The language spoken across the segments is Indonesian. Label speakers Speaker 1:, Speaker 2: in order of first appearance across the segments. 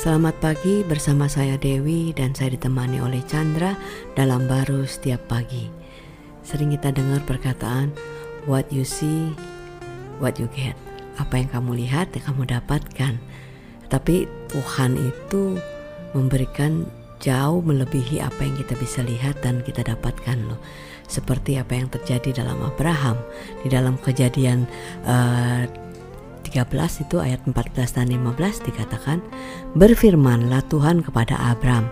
Speaker 1: Selamat pagi bersama saya Dewi dan saya ditemani oleh Chandra dalam baru setiap pagi. Sering kita dengar perkataan what you see, what you get. Apa yang kamu lihat, yang kamu dapatkan. Tapi Tuhan itu memberikan jauh melebihi apa yang kita bisa lihat dan kita dapatkan loh. Seperti apa yang terjadi dalam Abraham di dalam kejadian uh, 13 itu ayat 14 dan 15 dikatakan Berfirmanlah Tuhan kepada Abram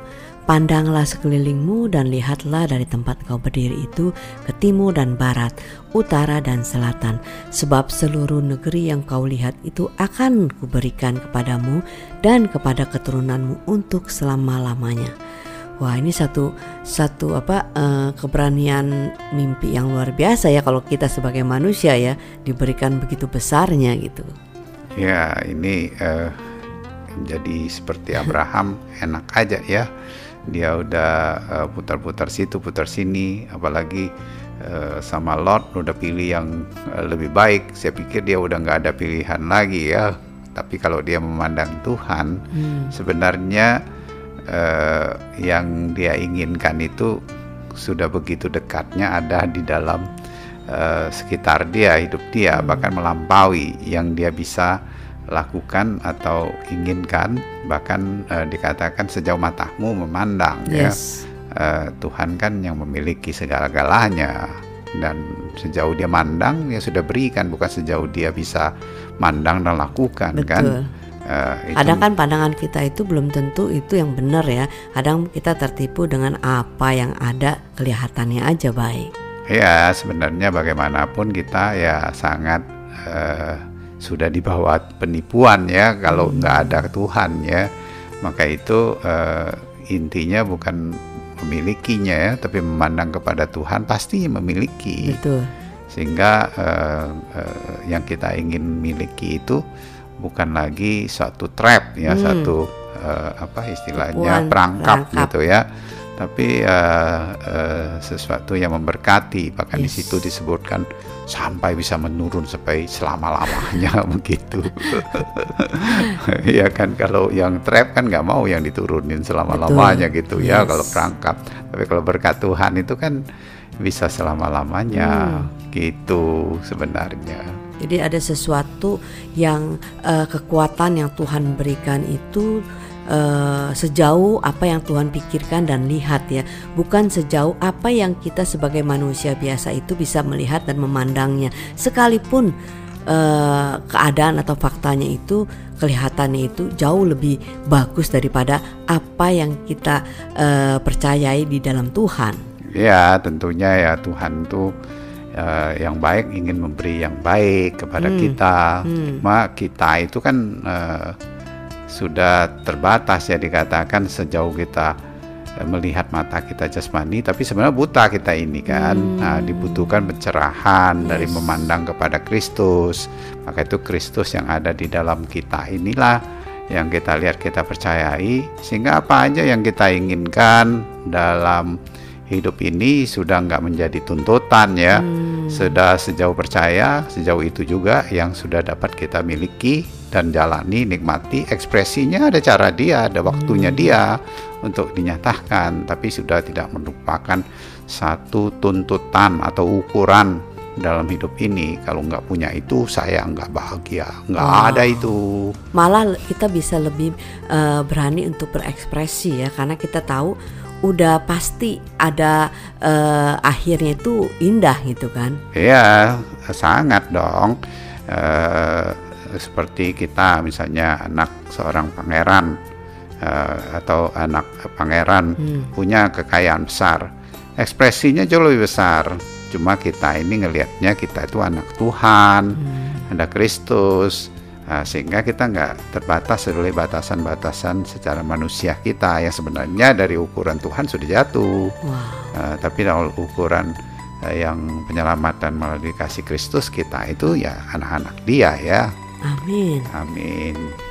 Speaker 1: Pandanglah sekelilingmu dan lihatlah dari tempat kau berdiri itu ke timur dan barat, utara dan selatan. Sebab seluruh negeri yang kau lihat itu akan kuberikan kepadamu dan kepada keturunanmu untuk selama-lamanya. Wah ini satu satu apa uh, keberanian mimpi yang luar biasa ya kalau kita sebagai manusia ya diberikan begitu besarnya gitu.
Speaker 2: Ya, ini uh, jadi seperti Abraham enak aja ya. Dia udah uh, putar-putar situ, putar sini, apalagi uh, sama Lot udah pilih yang uh, lebih baik. Saya pikir dia udah nggak ada pilihan lagi ya. Tapi kalau dia memandang Tuhan, hmm. sebenarnya uh, yang dia inginkan itu sudah begitu dekatnya ada di dalam uh, sekitar dia, hidup dia, hmm. bahkan melampaui yang dia bisa lakukan atau inginkan, bahkan uh, dikatakan sejauh matamu memandang ya. yes. ya. Uh, Tuhan kan yang memiliki segala-galanya dan sejauh dia mandang ya sudah berikan bukan sejauh dia bisa mandang dan lakukan kan. Betul. kan.
Speaker 1: Uh, itu... Kadang kan pandangan kita itu belum tentu itu yang benar ya. Kadang kita tertipu dengan apa yang ada kelihatannya aja baik.
Speaker 2: Ya sebenarnya bagaimanapun kita ya sangat uh, sudah di bawah penipuan ya kalau hmm. nggak ada Tuhan ya maka itu uh, intinya bukan memilikinya ya tapi memandang kepada Tuhan pasti memiliki Betul. sehingga uh, uh, yang kita ingin miliki itu bukan lagi suatu trap ya hmm. satu uh, apa istilahnya perangkap, perangkap gitu ya tapi uh, uh, sesuatu yang memberkati bahkan yes. di situ disebutkan sampai bisa menurun sampai selama lamanya begitu ya kan kalau yang trap kan nggak mau yang diturunin selama lamanya gitu ya, yes. ya kalau perangkap tapi kalau berkat Tuhan itu kan bisa selama lamanya hmm. gitu sebenarnya
Speaker 1: jadi ada sesuatu yang uh, kekuatan yang Tuhan berikan itu uh, sejauh apa yang Tuhan pikirkan dan lihat ya, bukan sejauh apa yang kita sebagai manusia biasa itu bisa melihat dan memandangnya. Sekalipun uh, keadaan atau faktanya itu kelihatannya itu jauh lebih bagus daripada apa yang kita uh, percayai di dalam Tuhan.
Speaker 2: Ya, tentunya ya Tuhan tuh uh, yang baik ingin memberi yang baik kepada hmm. kita. Hmm. Cuma kita itu kan uh, sudah terbatas ya dikatakan sejauh kita eh, melihat mata kita jasmani tapi sebenarnya buta kita ini kan hmm. nah, dibutuhkan pencerahan yes. dari memandang kepada Kristus maka itu Kristus yang ada di dalam kita inilah yang kita lihat kita percayai sehingga apa aja yang kita inginkan dalam hidup ini sudah nggak menjadi tuntutan ya hmm. sudah sejauh percaya sejauh itu juga yang sudah dapat kita miliki dan jalani, nikmati ekspresinya ada cara dia, ada waktunya dia untuk dinyatakan, tapi sudah tidak merupakan satu tuntutan atau ukuran dalam hidup ini. Kalau nggak punya itu, saya nggak bahagia, nggak wow. ada itu.
Speaker 1: Malah kita bisa lebih uh, berani untuk berekspresi ya, karena kita tahu udah pasti ada uh, akhirnya itu indah gitu kan?
Speaker 2: Iya, sangat dong. Uh, seperti kita misalnya anak seorang pangeran uh, atau anak pangeran hmm. punya kekayaan besar ekspresinya jauh lebih besar cuma kita ini ngelihatnya kita itu anak Tuhan hmm. ada Kristus uh, sehingga kita nggak terbatas oleh batasan-batasan secara manusia kita yang sebenarnya dari ukuran Tuhan sudah jatuh wow. uh, tapi kalau ukuran yang penyelamatan melalui kasih Kristus kita itu ya anak-anak dia ya
Speaker 1: Amin.
Speaker 2: Amin.